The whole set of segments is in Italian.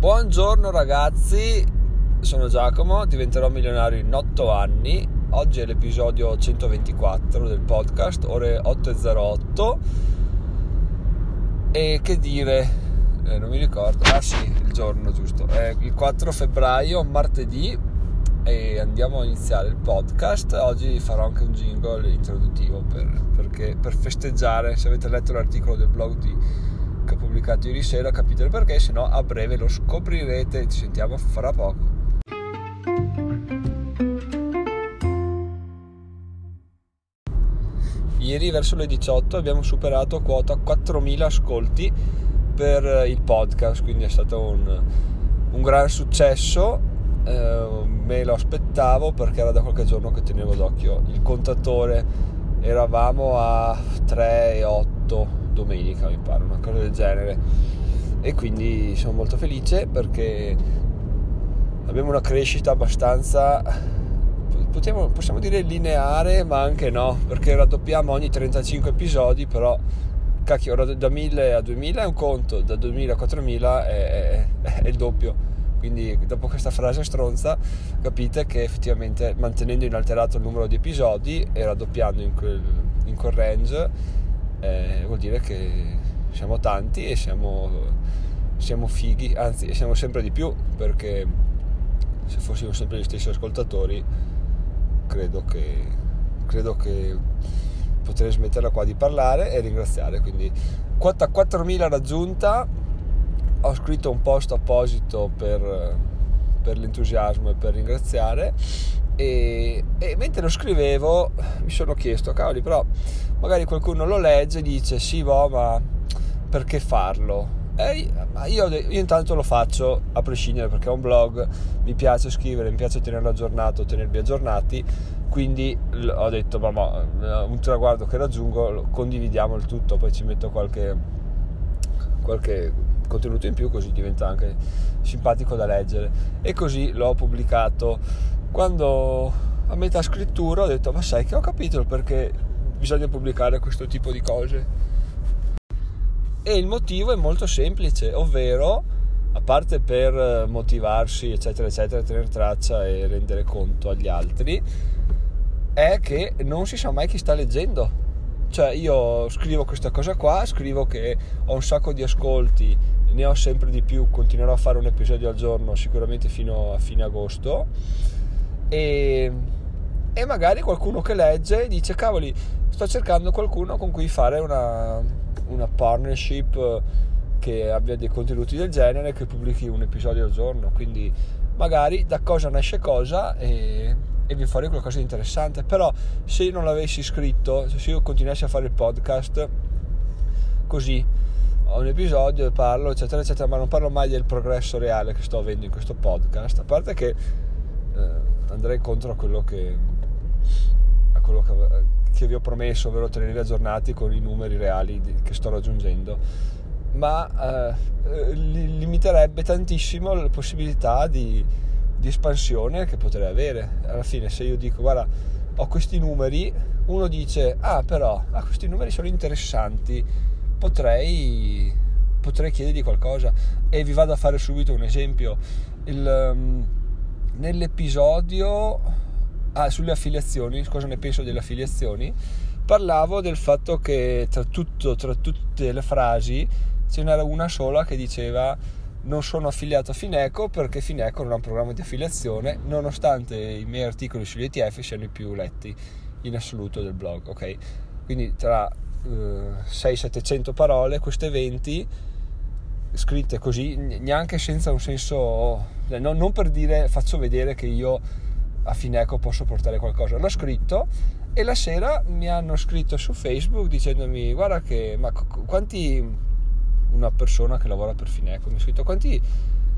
Buongiorno ragazzi, sono Giacomo, diventerò milionario in 8 anni. Oggi è l'episodio 124 del podcast, ore 8.08. E che dire, eh, non mi ricordo, ah sì, il giorno giusto, è il 4 febbraio, martedì, e andiamo a iniziare il podcast. Oggi farò anche un jingle introduttivo per, perché, per festeggiare, se avete letto l'articolo del blog di che ho pubblicato ieri sera capite il perché, se no a breve lo scoprirete. Ci sentiamo fra poco. Ieri verso le 18 abbiamo superato quota 4.000 ascolti per il podcast, quindi è stato un, un gran successo. Eh, me lo aspettavo perché era da qualche giorno che tenevo d'occhio il contatore. Eravamo a 3,8 domenica mi pare, una cosa del genere. E quindi sono molto felice perché abbiamo una crescita abbastanza, possiamo, possiamo dire lineare, ma anche no, perché raddoppiamo ogni 35 episodi, però cacchio, da 1000 a 2000 è un conto, da 2000 a 4000 è, è, è il doppio quindi dopo questa frase stronza capite che effettivamente mantenendo inalterato il numero di episodi e raddoppiando in quel, in quel range eh, vuol dire che siamo tanti e siamo, siamo fighi, anzi siamo sempre di più perché se fossimo sempre gli stessi ascoltatori credo che, credo che potrei smetterla qua di parlare e ringraziare. Quindi quota 4000 raggiunta ho scritto un post apposito per, per l'entusiasmo e per ringraziare e, e, mentre lo scrivevo mi sono chiesto cavoli però magari qualcuno lo legge e dice sì boh ma perché farlo? E io, io, intanto lo faccio a prescindere perché è un blog mi piace scrivere mi piace tenerlo aggiornato tenervi aggiornati quindi ho detto ma, un traguardo che raggiungo condividiamo il tutto poi ci metto qualche qualche contenuto in più così diventa anche simpatico da leggere. E così l'ho pubblicato quando a metà scrittura ho detto ma sai che ho capito perché bisogna pubblicare questo tipo di cose. E il motivo è molto semplice ovvero a parte per motivarsi eccetera eccetera tenere traccia e rendere conto agli altri è che non si sa mai chi sta leggendo. Cioè io scrivo questa cosa qua scrivo che ho un sacco di ascolti ne ho sempre di più continuerò a fare un episodio al giorno sicuramente fino a fine agosto e, e magari qualcuno che legge dice cavoli sto cercando qualcuno con cui fare una, una partnership che abbia dei contenuti del genere che pubblichi un episodio al giorno. Quindi magari da cosa nasce cosa e, e vi fuori qualcosa di interessante. Però se io non l'avessi scritto se io continuassi a fare il podcast così ho un episodio e parlo eccetera eccetera ma non parlo mai del progresso reale che sto avendo in questo podcast. A parte che eh, andrei contro a quello che, a quello che, che vi ho promesso, ovvero tenervi aggiornati con i numeri reali di, che sto raggiungendo, ma eh, limiterebbe tantissimo le possibilità di, di espansione che potrei avere. Alla fine, se io dico guarda, ho questi numeri, uno dice ah però ah, questi numeri sono interessanti, potrei, potrei chiedergli qualcosa e vi vado a fare subito un esempio. Il, um, nell'episodio ah, sulle affiliazioni, cosa ne penso delle affiliazioni, parlavo del fatto che tra, tutto, tra tutte le frasi ce n'era una sola che diceva non sono affiliato a Fineco perché Fineco non ha un programma di affiliazione nonostante i miei articoli sugli ETF siano i più letti in assoluto del blog ok? Quindi tra eh, 600-700 parole queste 20 scritte così neanche senza un senso cioè, no, non per dire faccio vedere che io a Fineco posso portare qualcosa. L'ho scritto e la sera mi hanno scritto su Facebook dicendomi guarda che ma quanti una persona che lavora per Fineco mi ha scritto quanti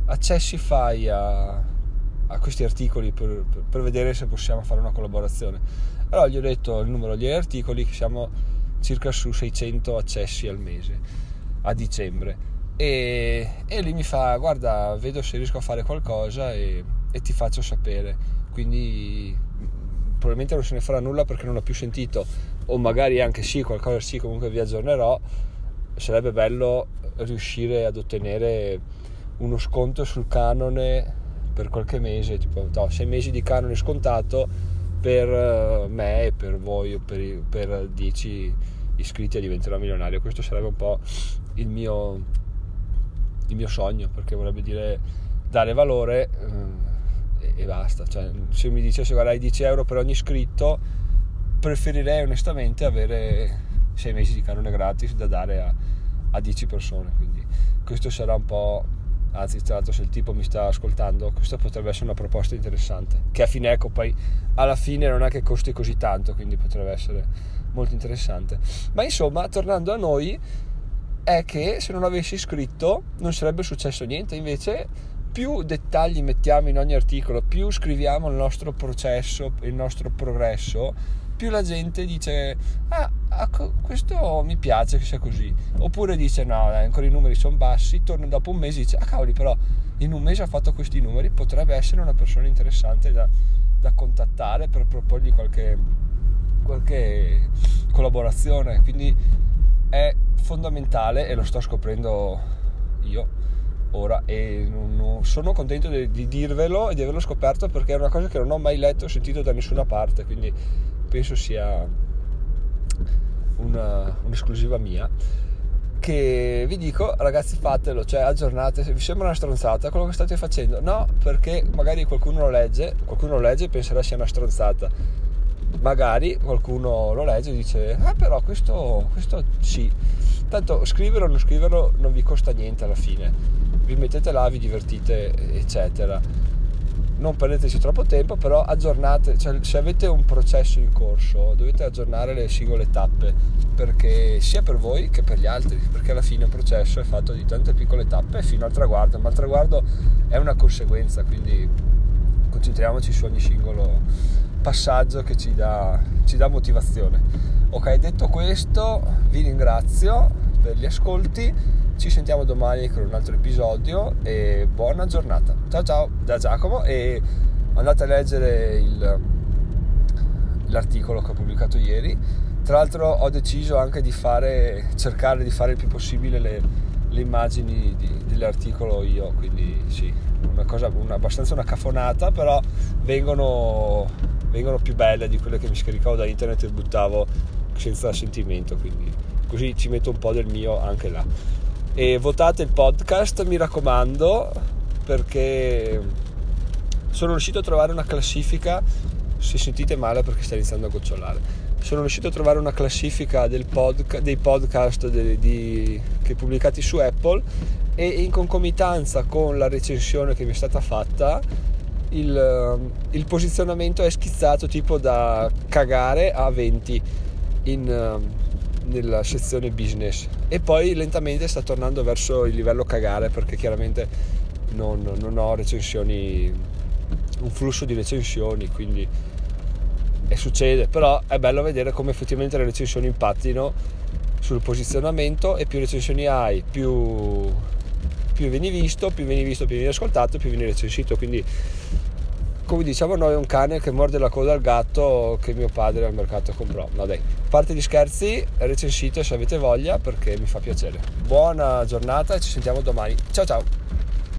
accessi fai a, a questi articoli per, per, per, vedere se possiamo fare una collaborazione? Allora gli ho detto il numero degli articoli siamo circa su 600 accessi al mese a dicembre e, e lui mi fa guarda vedo se riesco a fare qualcosa e, e ti faccio sapere. Quindi probabilmente non se ne farà nulla perché non l'ho più sentito. O magari anche sì qualcosa sì comunque vi aggiornerò. Sarebbe bello riuscire ad ottenere uno sconto sul canone per qualche mese, tipo no, sei mesi di canone scontato per eh, me e per voi o per, per 10 iscritti e diventerò milionario. Questo sarebbe un po' il mio, il mio sogno perché vorrebbe dire dare valore eh, e, basta. Cioè, se mi dicesse guarda hai 10 euro per ogni iscritto, preferirei onestamente avere 6 mesi di canone gratis da dare a, a 10 persone. Quindi questo sarà un po' anzi tra l'altro se il tipo mi sta ascoltando questa potrebbe essere una proposta interessante che a fine ecco poi alla fine non è che costi così tanto quindi potrebbe essere molto interessante ma insomma tornando a noi è che se non avessi scritto non sarebbe successo niente. Invece più dettagli mettiamo in ogni articolo più scriviamo il nostro processo il nostro progresso più la gente dice ah questo mi piace che sia così. Oppure dice no ancora i numeri sono bassi. Torna dopo un mese e dice ah cavoli però in un mese ha fatto questi numeri potrebbe essere una persona interessante da, da contattare per proporgli qualche, qualche collaborazione. Quindi è fondamentale e lo sto scoprendo io ora e non, sono contento di, di, dirvelo e di averlo scoperto perché è una cosa che non ho mai letto o sentito da nessuna parte quindi penso sia una, un'esclusiva mia. Che vi dico ragazzi fatelo cioè aggiornate. Se vi sembra una stronzata quello che state facendo no perché magari qualcuno lo legge qualcuno lo legge e penserà sia una stronzata magari qualcuno lo legge e dice ah però questo, questo sì. Tanto scriverlo o non scriverlo non vi costa niente alla fine. Vi mettete là vi divertite eccetera. Non perdeteci troppo tempo, però aggiornate, cioè se avete un processo in corso dovete aggiornare le singole tappe, perché sia per voi che per gli altri, perché alla fine il processo è fatto di tante piccole tappe fino al traguardo, ma il traguardo è una conseguenza, quindi concentriamoci su ogni singolo passaggio che ci dà, ci dà motivazione. Ok, detto questo vi ringrazio per gli ascolti ci sentiamo domani con un altro episodio e buona giornata. Ciao ciao da Giacomo e andate a leggere il, l'articolo che ho pubblicato ieri. Tra l'altro ho deciso anche di fare, cercare di fare il più possibile le, le immagini di, dell'articolo io, quindi sì, una cosa una, abbastanza una cafonata, però vengono, vengono più belle di quelle che mi scaricavo da internet e buttavo senza sentimento, quindi così ci metto un po' del mio anche là. E votate il podcast mi raccomando perché sono riuscito a trovare una classifica se sentite male perché sta iniziando a gocciolare sono riuscito a trovare una classifica podca- dei podcast de- di- che pubblicati su Apple e in concomitanza con la recensione che mi è stata fatta il, il posizionamento è schizzato tipo da cagare a 20 in, nella sezione business. E poi lentamente sta tornando verso il livello cagare perché chiaramente non, non ho recensioni un flusso di recensioni quindi e succede. Però è bello vedere come effettivamente le recensioni impattino sul posizionamento e più recensioni hai più, più vieni visto più vieni visto più vieni ascoltato più vieni recensito. Quindi come diciamo noi è un cane che morde la coda al gatto che mio padre al mercato comprò. No dai parte gli scherzi recensite se avete voglia perché mi fa piacere. Buona giornata e ci sentiamo domani. Ciao ciao